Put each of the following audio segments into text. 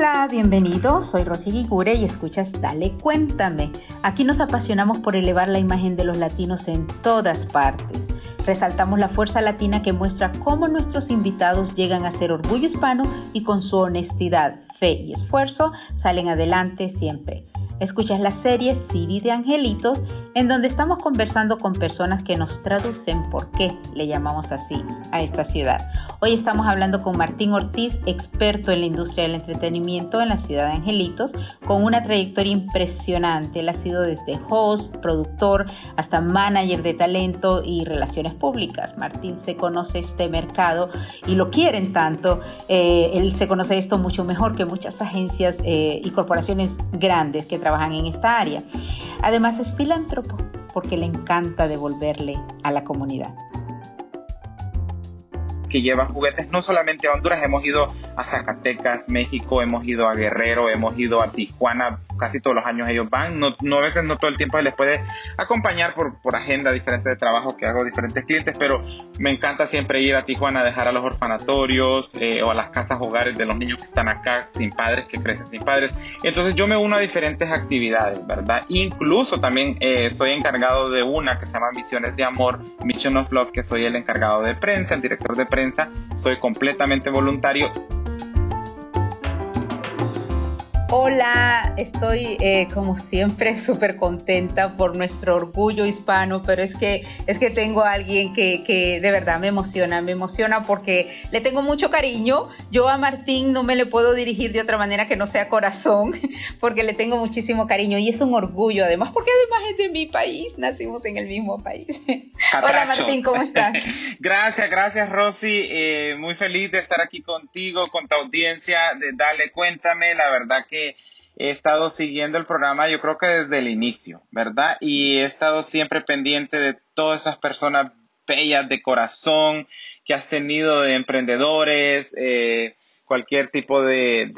Hola, bienvenido. Soy Rosy Guigure y escuchas Dale Cuéntame. Aquí nos apasionamos por elevar la imagen de los latinos en todas partes. Resaltamos la fuerza latina que muestra cómo nuestros invitados llegan a ser orgullo hispano y con su honestidad, fe y esfuerzo salen adelante siempre. Escuchas la serie City de Angelitos, en donde estamos conversando con personas que nos traducen por qué le llamamos así a esta ciudad. Hoy estamos hablando con Martín Ortiz, experto en la industria del entretenimiento en la ciudad de Angelitos, con una trayectoria impresionante. Él ha sido desde host, productor, hasta manager de talento y relaciones públicas. Martín se conoce este mercado y lo quieren tanto. Eh, él se conoce esto mucho mejor que muchas agencias eh, y corporaciones grandes que trabajan trabajan en esta área. Además es filántropo porque le encanta devolverle a la comunidad que lleva juguetes no solamente a Honduras, hemos ido a Zacatecas, México, hemos ido a Guerrero, hemos ido a Tijuana, casi todos los años ellos van, no, no a veces no todo el tiempo se les puede acompañar por, por agenda diferente de trabajo que hago diferentes clientes, pero me encanta siempre ir a Tijuana a dejar a los orfanatorios eh, o a las casas hogares de los niños que están acá sin padres, que crecen sin padres. Entonces yo me uno a diferentes actividades, ¿verdad? Incluso también eh, soy encargado de una que se llama Misiones de Amor, Mission of Love, que soy el encargado de prensa, el director de prensa soy completamente voluntario Hola, estoy eh, como siempre súper contenta por nuestro orgullo hispano, pero es que, es que tengo a alguien que, que, de verdad me emociona, me emociona porque le tengo mucho cariño. Yo a Martín no me le puedo dirigir de otra manera que no sea corazón, porque le tengo muchísimo cariño y es un orgullo además, porque además es de mi país, nacimos en el mismo país. Hola Martín, ¿cómo estás? gracias, gracias Rosy, eh, muy feliz de estar aquí contigo, con tu audiencia, de Dale Cuéntame, la verdad que he estado siguiendo el programa yo creo que desde el inicio, ¿verdad? Y he estado siempre pendiente de todas esas personas bellas de corazón que has tenido de emprendedores, eh, cualquier tipo de,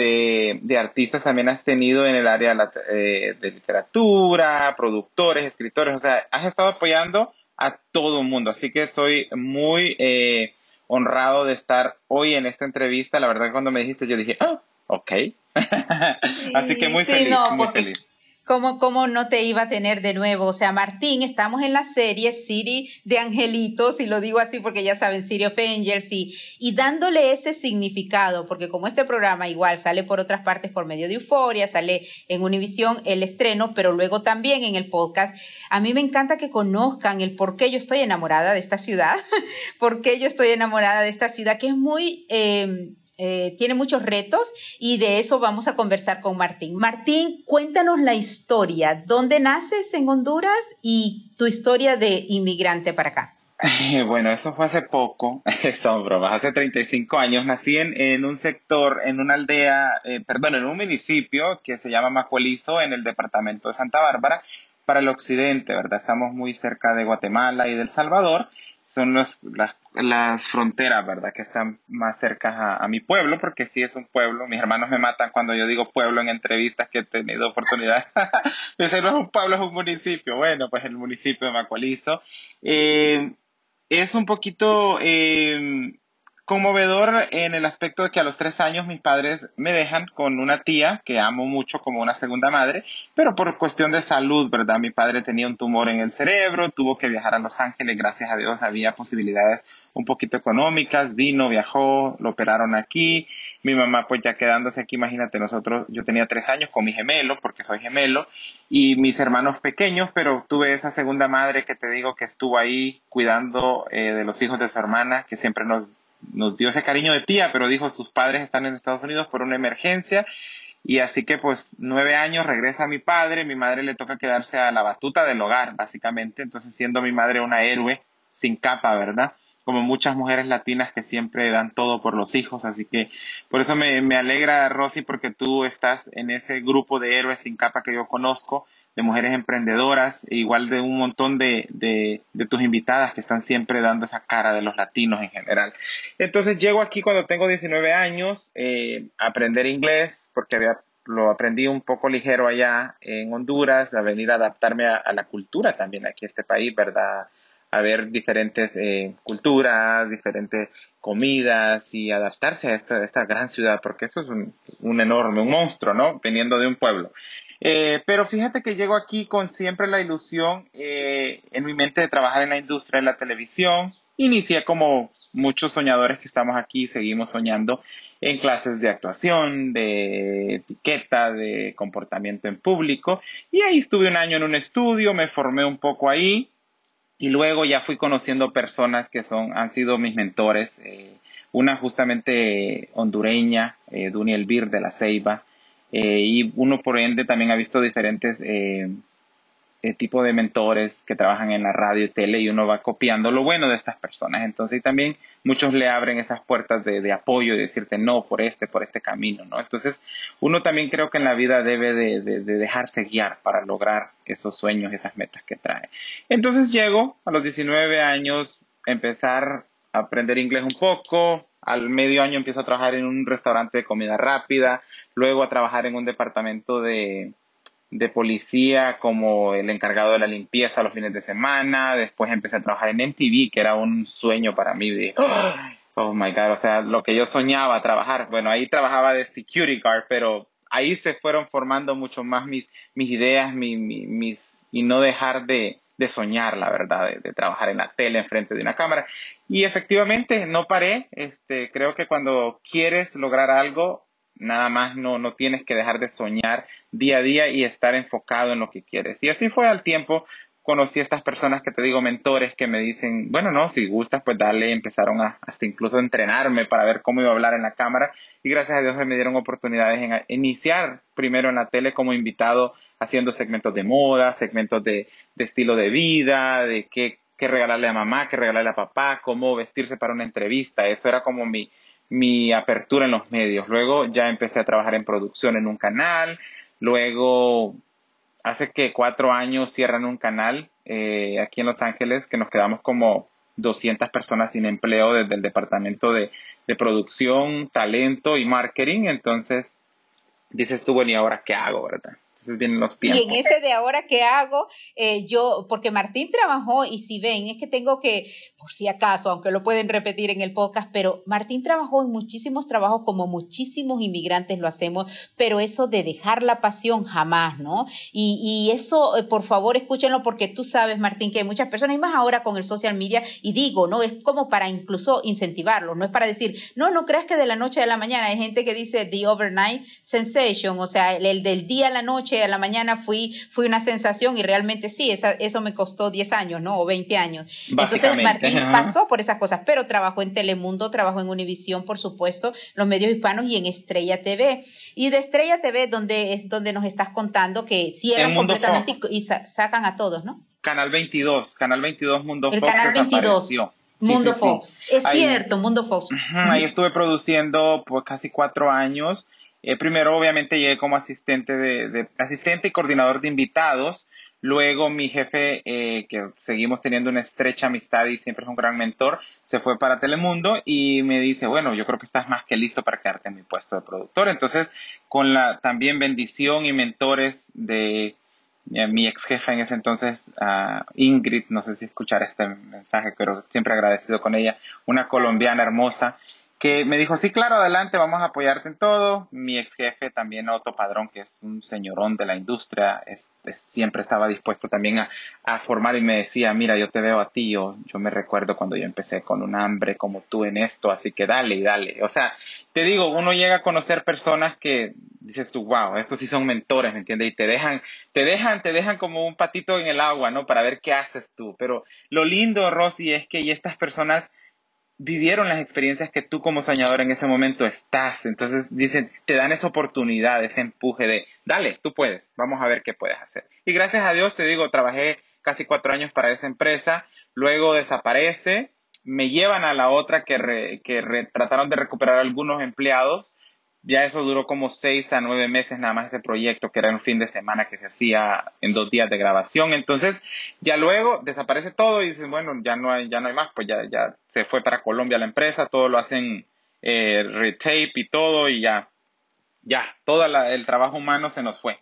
de, artistas también has tenido en el área de, eh, literatura, productores, escritores, o sea, has estado apoyando a todo el mundo, así que soy muy eh, honrado de estar hoy en esta entrevista, la verdad que cuando me dijiste yo dije, ah, ok, Así que muy feliz, muy feliz. ¿Cómo, ¿Cómo no te iba a tener de nuevo? O sea, Martín, estamos en la serie City de Angelitos, y lo digo así porque ya saben, City of Angels, y, y dándole ese significado, porque como este programa igual sale por otras partes por medio de Euforia, sale en Univisión el estreno, pero luego también en el podcast, a mí me encanta que conozcan el por qué yo estoy enamorada de esta ciudad, por qué yo estoy enamorada de esta ciudad, que es muy... Eh, eh, tiene muchos retos y de eso vamos a conversar con Martín. Martín, cuéntanos la historia. ¿Dónde naces en Honduras y tu historia de inmigrante para acá? Bueno, eso fue hace poco, son bromas, hace 35 años. Nací en, un sector, en una aldea, eh, perdón, en un municipio que se llama Macuelizo, en el departamento de Santa Bárbara, para el occidente, ¿verdad? Estamos muy cerca de Guatemala y del Salvador son las, las, fronteras, ¿verdad? Que están más cerca a, mi pueblo, porque sí es un pueblo. Mis hermanos me matan cuando yo digo pueblo en entrevistas que he tenido oportunidad. Dicen, no es un pueblo, es un municipio. Bueno, pues el municipio de Macualizo. Eh, es un poquito eh, conmovedor en el aspecto de que a los tres años mis padres me dejan con una tía que amo mucho como una segunda madre, pero por cuestión de salud, ¿verdad? Mi padre tenía un tumor en el cerebro, tuvo que viajar a Los Ángeles, gracias a Dios había posibilidades un poquito económicas, vino, viajó, lo operaron aquí, mi mamá pues ya quedándose aquí, imagínate, nosotros, yo tenía tres años con mi gemelo, porque soy gemelo, y mis hermanos pequeños, pero tuve esa segunda madre que te digo que estuvo ahí cuidando eh, de los hijos de su hermana, que siempre nos nos dio ese cariño de tía, pero dijo sus padres están en Estados Unidos por una emergencia y así que pues nueve años regresa mi padre, mi madre le toca quedarse a la batuta del hogar básicamente, entonces siendo mi madre una héroe sin capa, ¿verdad? Como muchas mujeres latinas que siempre dan todo por los hijos, así que por eso me, me alegra Rosy porque tú estás en ese grupo de héroes sin capa que yo conozco de mujeres emprendedoras, e igual de un montón de, de, tus invitadas que están siempre dando esa cara de los latinos en general. Entonces llego aquí cuando tengo 19 años eh, a aprender inglés, porque había, lo aprendí un poco ligero allá en Honduras, a venir a adaptarme a, la cultura también aquí este país, ¿verdad? A ver diferentes eh, culturas, diferentes comidas y adaptarse a esta, esta gran ciudad, porque esto es un, un enorme, un monstruo, ¿no? Veniendo de un pueblo. Eh, pero fíjate que llego aquí con siempre la ilusión eh, en mi mente de trabajar en la industria de la televisión. Inicié como muchos soñadores que estamos aquí, seguimos soñando en clases de actuación, de etiqueta, de comportamiento en público. Y ahí estuve un año en un estudio, me formé un poco ahí y luego ya fui conociendo personas que son, han sido mis mentores. Eh, una justamente hondureña, eh, de la Ceiba, eh, y uno por ende también ha visto diferentes eh, tipos de mentores que trabajan en la radio y tele y uno va copiando lo bueno de estas personas. Entonces, y también muchos le abren esas puertas de, apoyo y decirte no por este, por este camino, ¿no? Entonces, uno también creo que en la vida debe de, de dejarse guiar para lograr esos sueños, esas metas que trae. Entonces llego a los 19 años, empezar a aprender inglés un poco, al medio año empiezo a trabajar en un restaurante de comida rápida, luego a trabajar en un departamento de, de policía como el encargado de la limpieza los fines de semana, después empecé a trabajar en MTV, que era un sueño para mí, de, oh my god, o sea, lo que yo soñaba trabajar, bueno, ahí trabajaba de security guard, pero ahí se fueron formando mucho más mis, mis ideas, mis, y no dejar de, de soñar, la verdad, de, trabajar en la tele, enfrente de una cámara. Y efectivamente, no paré. Este, creo que cuando quieres lograr algo, nada más no, no tienes que dejar de soñar día a día y estar enfocado en lo que quieres. Y así fue al tiempo. Conocí a estas personas que te digo, mentores, que me dicen, bueno, no, si gustas, pues dale, empezaron a, hasta incluso a entrenarme para ver cómo iba a hablar en la cámara. Y gracias a Dios me dieron oportunidades en iniciar primero en la tele como invitado haciendo segmentos de moda, segmentos de, estilo de vida, de qué, qué regalarle a mamá, qué regalarle a papá, cómo vestirse para una entrevista, eso era como mi, mi apertura en los medios. Luego ya empecé a trabajar en producción en un canal, luego hace que cuatro años cierran un canal eh, aquí en Los Ángeles que nos quedamos como 200 personas sin empleo desde el departamento de, de producción, talento y marketing. Entonces, dices tú, bueno, ¿y ahora qué hago, verdad? Los Y en ese de ahora que hago, eh, yo, porque Martín trabajó, y si ven, es que tengo que, por si acaso, aunque lo pueden repetir en el podcast, pero Martín trabajó en muchísimos trabajos como muchísimos inmigrantes lo hacemos, pero eso de dejar la pasión jamás, ¿no? Y, y eso, eh, por favor, escúchenlo porque tú sabes, Martín, que hay muchas personas, y más ahora con el social media, y digo, ¿no? Es como para incluso incentivarlo, no es para decir, no, no creas que de la noche a la mañana hay gente que dice the overnight sensation, o sea, el del día a la noche a la mañana fui, fui una sensación y realmente sí, esa, eso me costó 10 años, ¿no? O 20 años. Entonces Martín pasó por esas cosas, pero trabajó en Telemundo, trabajó en Univisión, por supuesto, los medios hispanos y en Estrella TV. Y de Estrella TV, donde es donde nos estás contando que cierran completamente y, sacan a todos, ¿no? Canal 22, Canal 22 Mundo El Canal 22. Mundo Fox. Es cierto, Mundo Fox. ahí estuve produciendo por casi cuatro años eh, primero, obviamente, llegué como asistente, de, asistente y coordinador de invitados. Luego, mi jefe, eh, que seguimos teniendo una estrecha amistad y siempre es un gran mentor, se fue para Telemundo y me dice, bueno, yo creo que estás más que listo para quedarte en mi puesto de productor. Entonces, con la también bendición y mentores de eh, mi ex jefa en ese entonces, Ingrid, no sé si escuchar este mensaje, pero siempre agradecido con ella, una colombiana hermosa que me dijo, sí, claro, adelante, vamos a apoyarte en todo. Mi ex jefe, también Otto Padrón, que es un señorón de la industria, siempre estaba dispuesto también a, formar y me decía, mira, yo te veo a ti, yo, yo me recuerdo cuando yo empecé con un hambre como tú en esto, así que dale y dale. O sea, te digo, uno llega a conocer personas que dices tú, wow, estos sí son mentores, ¿me entiendes? Y te dejan, te dejan, te dejan como un patito en el agua, ¿no? Para ver qué haces tú. Pero lo lindo, Rosy, es que y estas personas vivieron las experiencias que tú como soñador en ese momento estás. Entonces dicen, te dan esa oportunidad, ese empuje de, dale, tú puedes, vamos a ver qué puedes hacer. Y gracias a Dios, te digo, trabajé casi cuatro años para esa empresa, luego desaparece, me llevan a la otra que, que trataron de recuperar algunos empleados ya eso duró como seis a nueve meses nada más ese proyecto, que era un fin de semana que se hacía en dos días de grabación. Entonces, ya luego desaparece todo y dicen, bueno, ya no hay, ya no hay más, pues ya, ya se fue para Colombia la empresa, todo lo hacen eh, retape y todo y ya, ya, todo el trabajo humano se nos fue.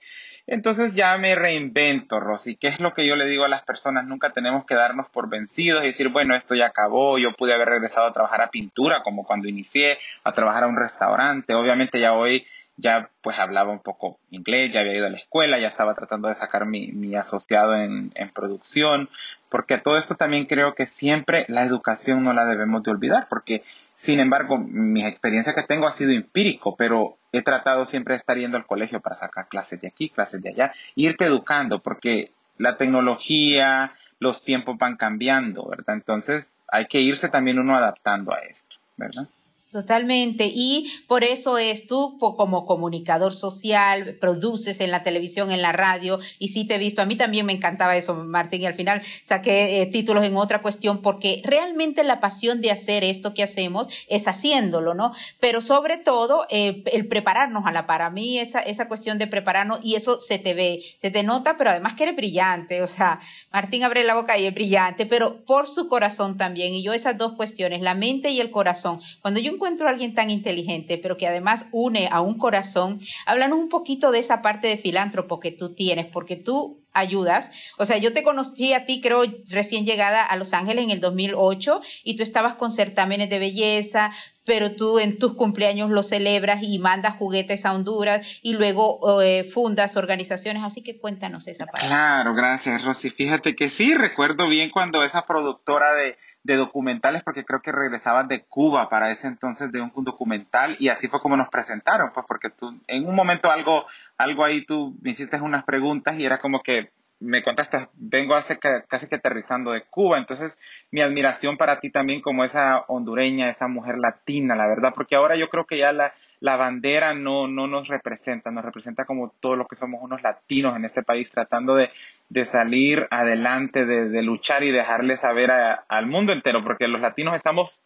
Entonces ya me reinvento, Rosy. ¿Qué es lo que yo le digo a las personas? Nunca tenemos que darnos por vencidos y decir, bueno, esto ya acabó, yo pude haber regresado a trabajar a pintura como cuando inicié, a trabajar a un restaurante. Obviamente ya hoy ya pues hablaba un poco inglés, ya había ido a la escuela, ya estaba tratando de sacar mi, asociado en, en, producción, porque todo esto también creo que siempre la educación no la debemos de olvidar, porque sin embargo mi experiencia que tengo ha sido empírico, pero he tratado siempre de estar yendo al colegio para sacar clases de aquí, clases de allá, irte educando, porque la tecnología, los tiempos van cambiando, ¿verdad? Entonces hay que irse también uno adaptando a esto, ¿verdad? Totalmente. Y por eso es tú como comunicador social, produces en la televisión, en la radio, y sí te he visto, a mí también me encantaba eso, Martín, y al final saqué eh, títulos en otra cuestión, porque realmente la pasión de hacer esto que hacemos es haciéndolo, ¿no? Pero sobre todo eh, el prepararnos a la para mí, esa, esa cuestión de prepararnos, y eso se te ve, se te nota, pero además que eres brillante, o sea, Martín abre la boca y es brillante, pero por su corazón también, y yo esas dos cuestiones, la mente y el corazón, cuando yo encuentro a alguien tan inteligente, pero que además une a un corazón, háblanos un poquito de esa parte de filántropo que tú tienes, porque tú ayudas. O sea, yo te conocí a ti, creo, recién llegada a Los Ángeles en el 2008 y tú estabas con certámenes de belleza, pero tú en tus cumpleaños lo celebras y mandas juguetes a Honduras y luego eh, fundas organizaciones. Así que cuéntanos esa parte. Claro, gracias, Rosy. Fíjate que sí, recuerdo bien cuando esa productora de de documentales porque creo que regresaban de Cuba para ese entonces de un documental y así fue como nos presentaron, pues porque tú en un momento algo, algo ahí tú me hiciste unas preguntas y era como que me contaste, vengo hace casi que aterrizando de Cuba, entonces mi admiración para ti también como esa hondureña, esa mujer latina, la verdad, porque ahora yo creo que ya la, la bandera no, no nos representa, nos representa como todo lo que somos unos latinos en este país, tratando de, de salir adelante, de, de, luchar y dejarle saber al mundo entero, porque los latinos estamos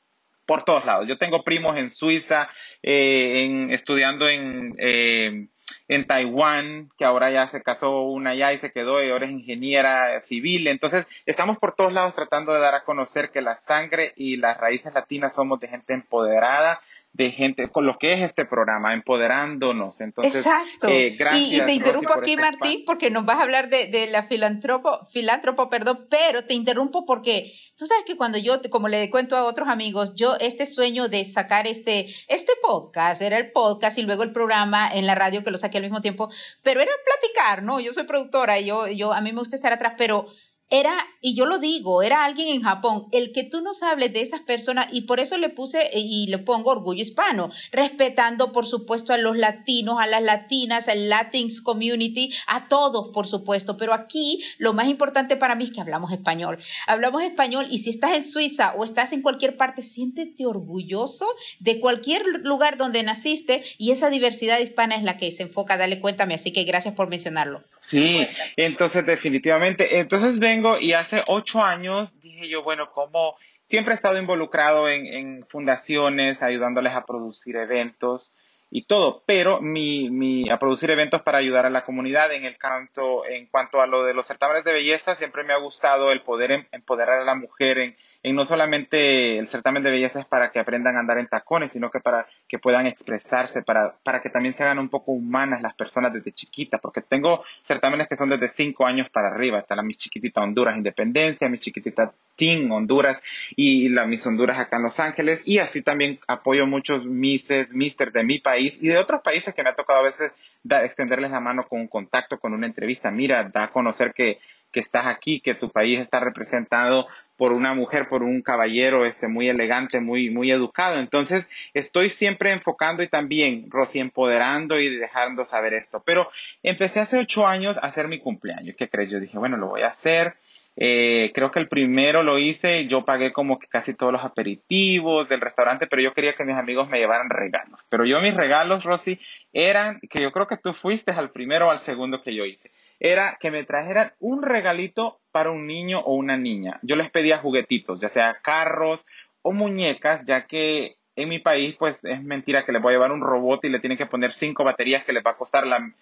por todos lados. Yo tengo primos en Suiza, eh, en, estudiando en, eh, en Taiwán, que ahora ya se casó una allá y se quedó y ahora es ingeniera civil. Entonces, estamos por todos lados tratando de dar a conocer que la sangre y las raíces latinas somos de gente empoderada, de gente, con lo que es este programa, empoderándonos. Entonces, Exacto. Eh, y, te interrumpo aquí, este Martín, porque nos vas a hablar de, de, la filántropo, filántropo, perdón, pero te interrumpo porque tú sabes que cuando yo, como le cuento a otros amigos, yo este sueño de sacar este, este podcast, era el podcast y luego el programa en la radio que lo saqué al mismo tiempo, pero era platicar, ¿no? Yo soy productora y yo, yo, a mí me gusta estar atrás, pero era, y yo lo digo, era alguien en Japón, el que tú nos hables de esas personas, y por eso le puse eh, y le pongo orgullo hispano, respetando, por supuesto, a los latinos, a las latinas, al Latins community, a todos, por supuesto, pero aquí lo más importante para mí es que hablamos español. Hablamos español, y si estás en Suiza o estás en cualquier parte, siéntete orgulloso de cualquier lugar donde naciste, y esa diversidad hispana es la que se enfoca, dale cuéntame, así que gracias por mencionarlo. Sí, entonces definitivamente, entonces vengo y hace ocho años dije yo, bueno, como siempre he estado involucrado en, en fundaciones, ayudándoles a producir eventos y todo, pero mi, mi, a producir eventos para ayudar a la comunidad en el canto, en cuanto a lo de los certámenes de belleza, siempre me ha gustado el poder em, empoderar a la mujer en, y no solamente el certamen de belleza es para que aprendan a andar en tacones, sino que para que puedan expresarse, para, para que también se hagan un poco humanas las personas desde chiquitas, porque tengo certámenes que son desde cinco años para arriba, está la Miss Chiquitita Honduras Independencia, Miss Chiquitita Teen Honduras y la Miss Honduras acá en Los Ángeles, y así también apoyo muchos Misses, Mister de mi país y de otros países que me ha tocado a veces extenderles la mano con un contacto, con una entrevista, mira, da a conocer que que estás aquí, que tu país está representado por una mujer, por un caballero este, muy elegante, muy, muy educado. Entonces, estoy siempre enfocando y también, Rosy, empoderando y dejando saber esto. Pero empecé hace ocho años a hacer mi cumpleaños. ¿Qué crees? Yo dije, bueno, lo voy a hacer. Eh, creo que el primero lo hice, yo pagué como que casi todos los aperitivos del restaurante, pero yo quería que mis amigos me llevaran regalos. Pero yo mis regalos, Rosy, eran, que yo creo que tú fuiste al primero o al segundo que yo hice era que me trajeran un regalito para un niño o una niña. Yo les pedía juguetitos, ya sea carros o muñecas, ya que en mi país, pues es mentira que les voy a llevar un robot y le tienen que poner cinco baterías que les va a costar la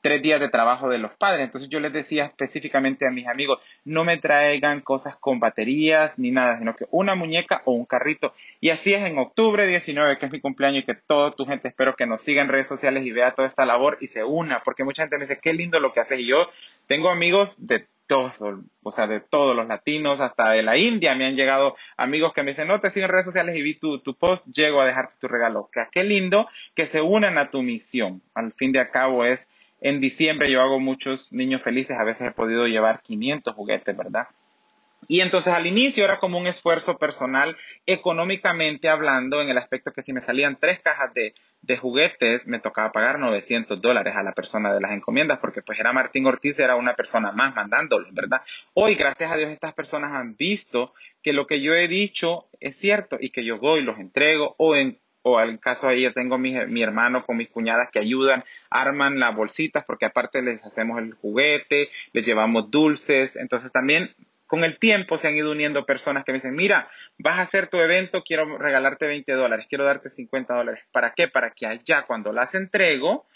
tres días de trabajo de los padres. Entonces yo les decía específicamente a mis amigos, no me traigan cosas con baterías ni nada, sino que una muñeca o un carrito. Y así es en octubre 19, que es mi cumpleaños, y que toda tu gente espero que nos siga en redes sociales y vea toda esta labor y se una, porque mucha gente me dice, qué lindo lo que haces. Y yo tengo amigos de todos, o sea, de todos los latinos, hasta de la India, me han llegado amigos que me dicen, no, te sigo en redes sociales y vi tu, tu post, llego a dejarte tu regalo. Que, qué lindo que se unan a tu misión. Al fin de cabo es, en diciembre yo hago muchos niños felices, a veces he podido llevar 500 juguetes, ¿verdad? Y entonces al inicio era como un esfuerzo personal económicamente hablando en el aspecto que si me salían tres cajas de, juguetes me tocaba pagar 900 dólares a la persona de las encomiendas porque pues era Martín Ortiz, era una persona más mandándolos, ¿verdad? Hoy gracias a Dios estas personas han visto que lo que yo he dicho es cierto y que yo voy, los entrego o en o al caso ahí yo tengo mi, mi, hermano con mis cuñadas que ayudan, arman las bolsitas porque aparte les hacemos el juguete, les llevamos dulces, entonces también con el tiempo se han ido uniendo personas que me dicen, mira, vas a hacer tu evento, quiero regalarte 20 dólares, quiero darte 50 dólares. ¿Para qué? Para que allá cuando las entrego,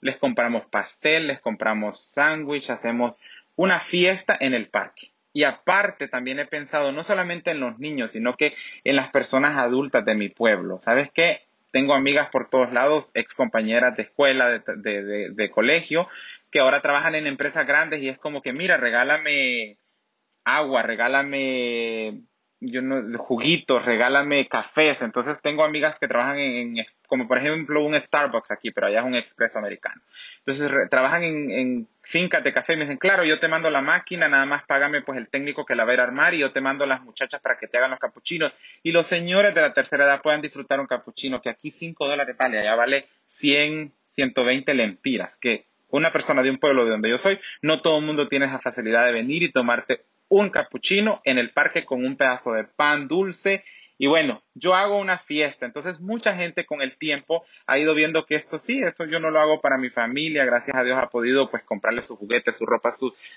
les compramos pastel, les compramos sándwich, hacemos una fiesta en el parque. Y aparte también he pensado no solamente en los niños, sino que en las personas adultas de mi pueblo. ¿Sabes qué? Tengo amigas por todos lados, ex compañeras de escuela, de, de colegio, que ahora trabajan en empresas grandes y es como que, mira, regálame agua, regálame yo juguitos, regálame cafés. Entonces tengo amigas que trabajan en, como por ejemplo un Starbucks aquí, pero allá es un expreso americano. Entonces trabajan en, en, fincas de café y me dicen, claro, yo te mando la máquina, nada más págame pues el técnico que la va a ir a armar y yo te mando las muchachas para que te hagan los capuchinos. Y los señores de la tercera edad puedan disfrutar un capuchino que aquí 5 dólares vale, allá vale 100, 120 lempiras, que una persona de un pueblo de donde yo soy, no todo el mundo tiene esa facilidad de venir y tomarte un cappuccino en el parque con un pedazo de pan dulce. Y bueno, yo hago una fiesta. Entonces mucha gente con el tiempo ha ido viendo que esto sí, esto yo no lo hago para mi familia. Gracias a Dios ha podido pues comprarle sus juguetes, su ropa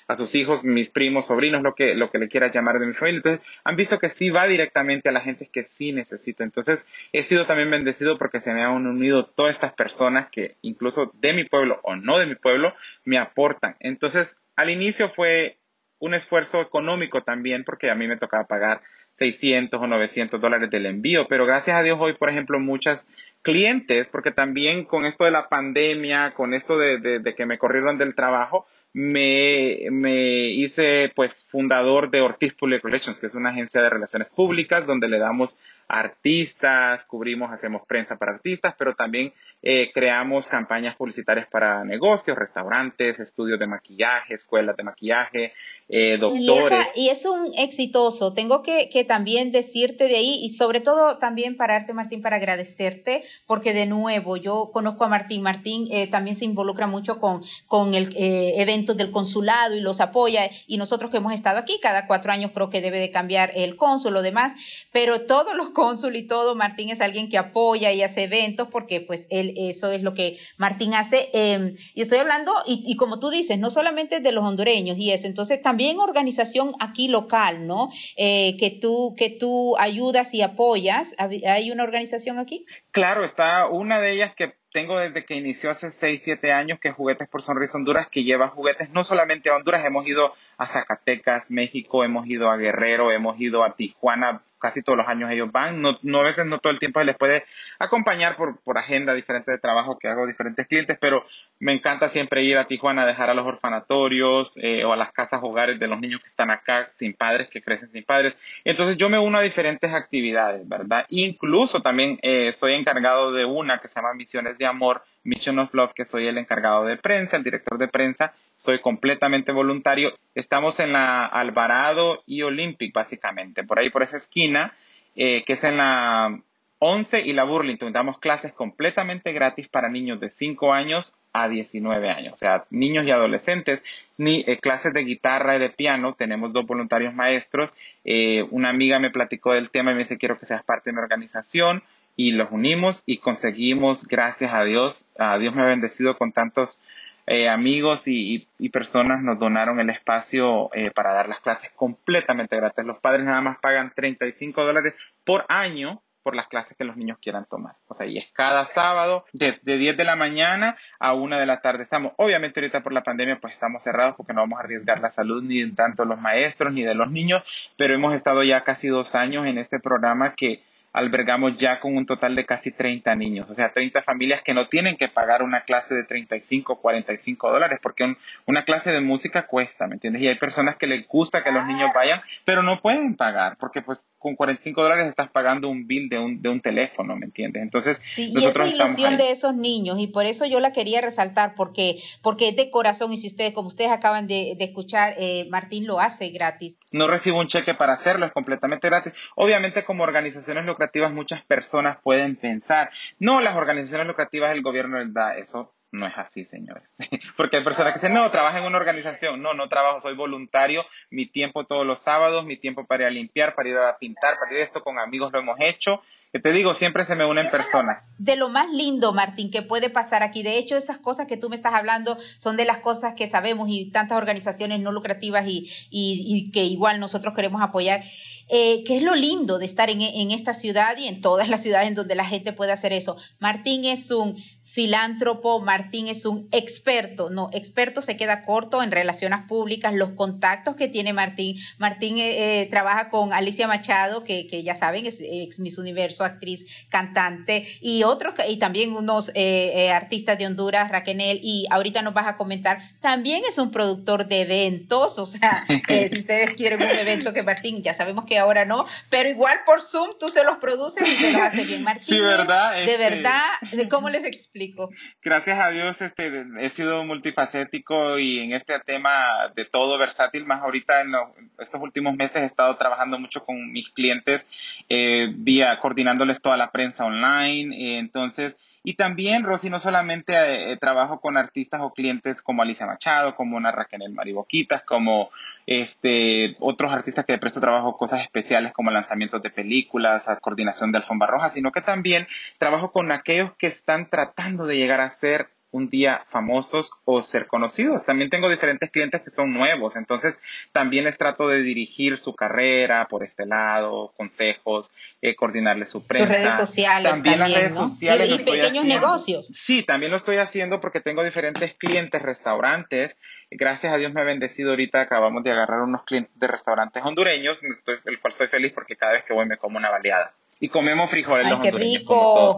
a, sus hijos, mis primos, sobrinos, lo que, lo que le quiera llamar de mi familia. Entonces han visto que sí va directamente a la gente que sí necesita. Entonces he sido también bendecido porque se me han unido todas estas personas que incluso de mi pueblo o no de mi pueblo me aportan. Entonces al inicio fue un esfuerzo económico también, porque a mí me tocaba pagar 600 o 900 dólares del envío, pero gracias a Dios hoy, por ejemplo, muchas clientes, porque también con esto de la pandemia, con esto de, de que me corrieron del trabajo, me, me, hice pues fundador de Ortiz Public Relations, que es una agencia de relaciones públicas donde le damos artistas, cubrimos, hacemos prensa para artistas, pero también eh, creamos campañas publicitarias para negocios, restaurantes, estudios de maquillaje, escuelas de maquillaje, eh, doctores. Y, es un exitoso. Tengo que, que, también decirte de ahí y sobre todo también pararte, Martín, para agradecerte, porque de nuevo yo conozco a Martín. Martín eh, también se involucra mucho con, con el evento del consulado y los apoya. Y nosotros que hemos estado aquí, cada cuatro años creo que debe de cambiar el cónsul o demás, pero todos los cónsul y todo, Martín es alguien que apoya y hace eventos porque pues él, eso es lo que Martín hace. Em, y estoy hablando, y, como tú dices, no solamente de los hondureños y eso, entonces también organización aquí local, ¿no? Eh, que, tú, que tú ayudas y apoyas. ¿Hay una organización aquí? Claro, está una de ellas que tengo desde que inició hace 6, 7 años, que es Juguetes por Sonrisa Honduras, que lleva juguetes no solamente a Honduras, hemos ido a Zacatecas, México, hemos ido a Guerrero, hemos ido a Tijuana, casi todos los años ellos van, no, no a veces no todo el tiempo se les puede acompañar por, por agenda diferente de trabajo que hago diferentes clientes, pero me encanta siempre ir a Tijuana a dejar a los orfanatorios eh, o a las casas hogares de los niños que están acá sin padres, que crecen sin padres. Entonces yo me uno a diferentes actividades, ¿verdad? Incluso también eh, soy encargado de una que se llama Misiones de Amor, Mission of Love, que soy el encargado de prensa, el director de prensa, soy completamente voluntario. Estamos en la Alvarado y Olympic, básicamente, por ahí, por esa esquina, eh, que es en la 11 y la Burlington. Damos clases completamente gratis para niños de 5 años a 19 años, o sea, niños y adolescentes, ni eh, clases de guitarra y de piano. Tenemos dos voluntarios maestros. Eh, una amiga me platicó del tema y me dice, quiero que seas parte de mi organización y los unimos y conseguimos, gracias a Dios, a Dios me ha bendecido con tantos eh, amigos y, personas nos donaron el espacio eh, para dar las clases completamente gratis. Los padres nada más pagan 35 dólares por año por las clases que los niños quieran tomar. O sea, y es cada sábado de, de 10 de la mañana a 1 de la tarde. Estamos, obviamente ahorita por la pandemia, pues estamos cerrados porque no vamos a arriesgar la salud ni de tanto los maestros ni de los niños, pero hemos estado ya casi dos años en este programa que albergamos ya con un total de casi 30 niños, o sea, 30 familias que no tienen que pagar una clase de 35 o 45 dólares, porque una clase de música cuesta, ¿me entiendes? Y hay personas que les gusta que los niños vayan, pero no pueden pagar, porque pues con 45 dólares estás pagando un bill de un, de un teléfono, ¿me entiendes? Entonces, sí, y esa ilusión de esos niños, y por eso yo la quería resaltar, porque, porque es de corazón, y si ustedes, como ustedes acaban de, de escuchar, eh, Martín lo hace gratis. No recibo un cheque para hacerlo, es completamente gratis. Obviamente como organizaciones lo muchas personas pueden pensar, no, las organizaciones lucrativas el gobierno les da eso. No es así, señores. Porque hay personas que dicen, no, trabajo en una organización. No, no trabajo, soy voluntario. Mi tiempo todos los sábados, mi tiempo para ir a limpiar, para ir a pintar, para ir a esto con amigos lo hemos hecho que te digo, siempre se me unen personas. De lo más lindo, Martín, que puede pasar aquí. De hecho, esas cosas que tú me estás hablando son de las cosas que sabemos y tantas organizaciones no lucrativas y, y, que igual nosotros queremos apoyar. Eh, que es lo lindo de estar en, en esta ciudad y en todas las ciudades en donde la gente puede hacer eso. Martín es un filántropo, Martín es un experto, no, experto se queda corto en relaciones públicas, los contactos que tiene Martín. Martín eh, eh, trabaja con Alicia Machado, que, que, ya saben, es ex Miss Universo, actriz, cantante, y otros, y también unos eh, artistas de Honduras, Raquenel, y ahorita nos vas a comentar, también es un productor de eventos, o sea, si ustedes quieren un evento que Martín, ya sabemos que ahora no, pero igual por Zoom tú se los produces y se los hace bien. Martín, sí, ¿verdad? de este verdad, ¿cómo les explico? Gracias a Dios este, he sido multifacético y en este tema de todo versátil, más ahorita en estos últimos meses he estado trabajando mucho con mis clientes eh, vía coordinándoles toda la prensa online, eh, entonces y también, Rosy, no solamente eh, trabajo con artistas o clientes como Alicia Machado, como una Raquel Mariboquitas, como este, otros artistas que de presto trabajo cosas especiales como lanzamientos de películas, coordinación de alfombra roja, sino que también trabajo con aquellos que están tratando de llegar a ser un día famosos o ser conocidos. También tengo diferentes clientes que son nuevos, entonces también les trato de dirigir su carrera por este lado, consejos, eh, coordinarles su prensa. Sus redes sociales también, las redes sociales y, pequeños negocios. Sí, también lo estoy haciendo porque tengo diferentes clientes, restaurantes. Gracias a Dios me ha bendecido ahorita, acabamos de agarrar unos clientes de restaurantes hondureños, el cual estoy feliz porque cada vez que voy me como una baleada y comemos frijoles. ¡Ay, qué rico!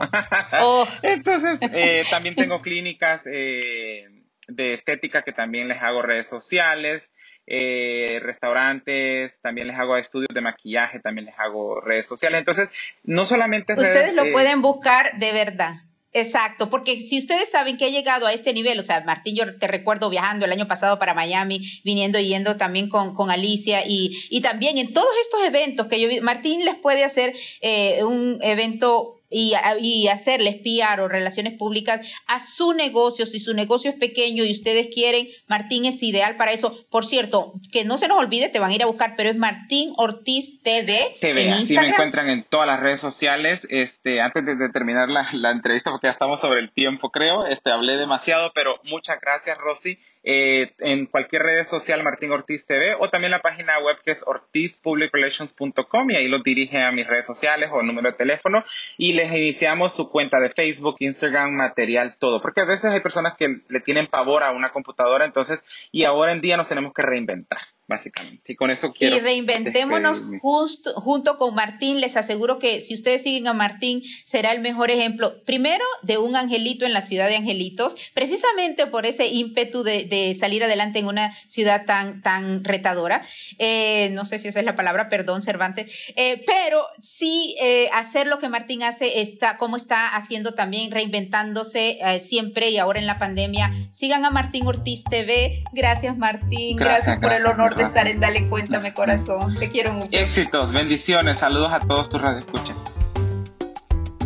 Oh. Entonces, eh, también tengo clínicas eh, de estética que también les hago redes sociales, eh, restaurantes, también les hago estudios de maquillaje, también les hago redes sociales. Entonces, no solamente... Ustedes lo pueden buscar de verdad. Exacto, porque si ustedes saben que ha llegado a este nivel, o sea, Martín, yo te recuerdo viajando el año pasado para Miami, viniendo y yendo también con, con Alicia y, y también en todos estos eventos que yo vi, Martín les puede hacer eh, un evento y, y hacerles PR o relaciones públicas a su negocio. Si su negocio es pequeño y ustedes quieren, Martín es ideal para eso. Por cierto, que no se nos olvide, te van a ir a buscar, pero es Martín Ortiz TV, TV en Instagram. me encuentran en todas las redes sociales. Este, antes de, terminar la, la, entrevista, porque ya estamos sobre el tiempo, creo, este, hablé demasiado, pero muchas gracias, Rosy. Eh, en cualquier red social Martín Ortiz TV o también la página web que es ortizpublicrelations.com y ahí los dirige a mis redes sociales o número de teléfono y les iniciamos su cuenta de Facebook, Instagram, material, todo. Porque a veces hay personas que le tienen pavor a una computadora, entonces, y ahora en día nos tenemos que reinventar básicamente. Y con eso quiero. Y reinventémonos justo, junto con Martín. Les aseguro que si ustedes siguen a Martín, será el mejor ejemplo, primero, de un angelito en la ciudad de angelitos, precisamente por ese ímpetu de, de salir adelante en una ciudad tan, tan retadora. Eh, no sé si esa es la palabra, perdón, Cervantes, eh, pero sí eh, hacer lo que Martín hace, está, como está haciendo también, reinventándose siempre y ahora en la pandemia. Sigan a Martín Ortiz TV. Gracias, Martín. gracias por el honor de estar en Dale Cuéntame Corazón. Te quiero mucho. Éxitos, bendiciones, saludos a todos tus radioescuchas.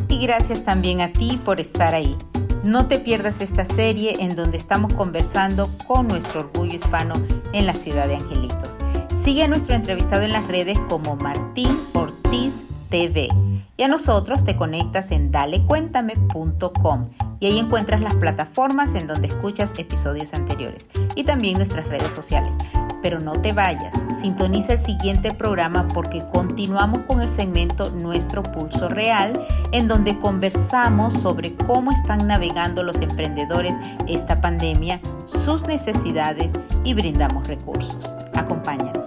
Y gracias también a ti por estar ahí. No te pierdas esta serie en donde estamos conversando con nuestro orgullo hispano en la ciudad de Angelitos. Sigue a nuestro entrevistado en las redes como Martín Ortiz TV. Y a nosotros te conectas en dalecuéntame.com y ahí encuentras las plataformas en donde escuchas episodios anteriores y también nuestras redes sociales. Pero no te vayas, sintoniza el siguiente programa porque continuamos con el segmento Nuestro Pulso Real, en donde conversamos sobre cómo están navegando los emprendedores esta pandemia, sus necesidades y brindamos recursos. Acompáñanos.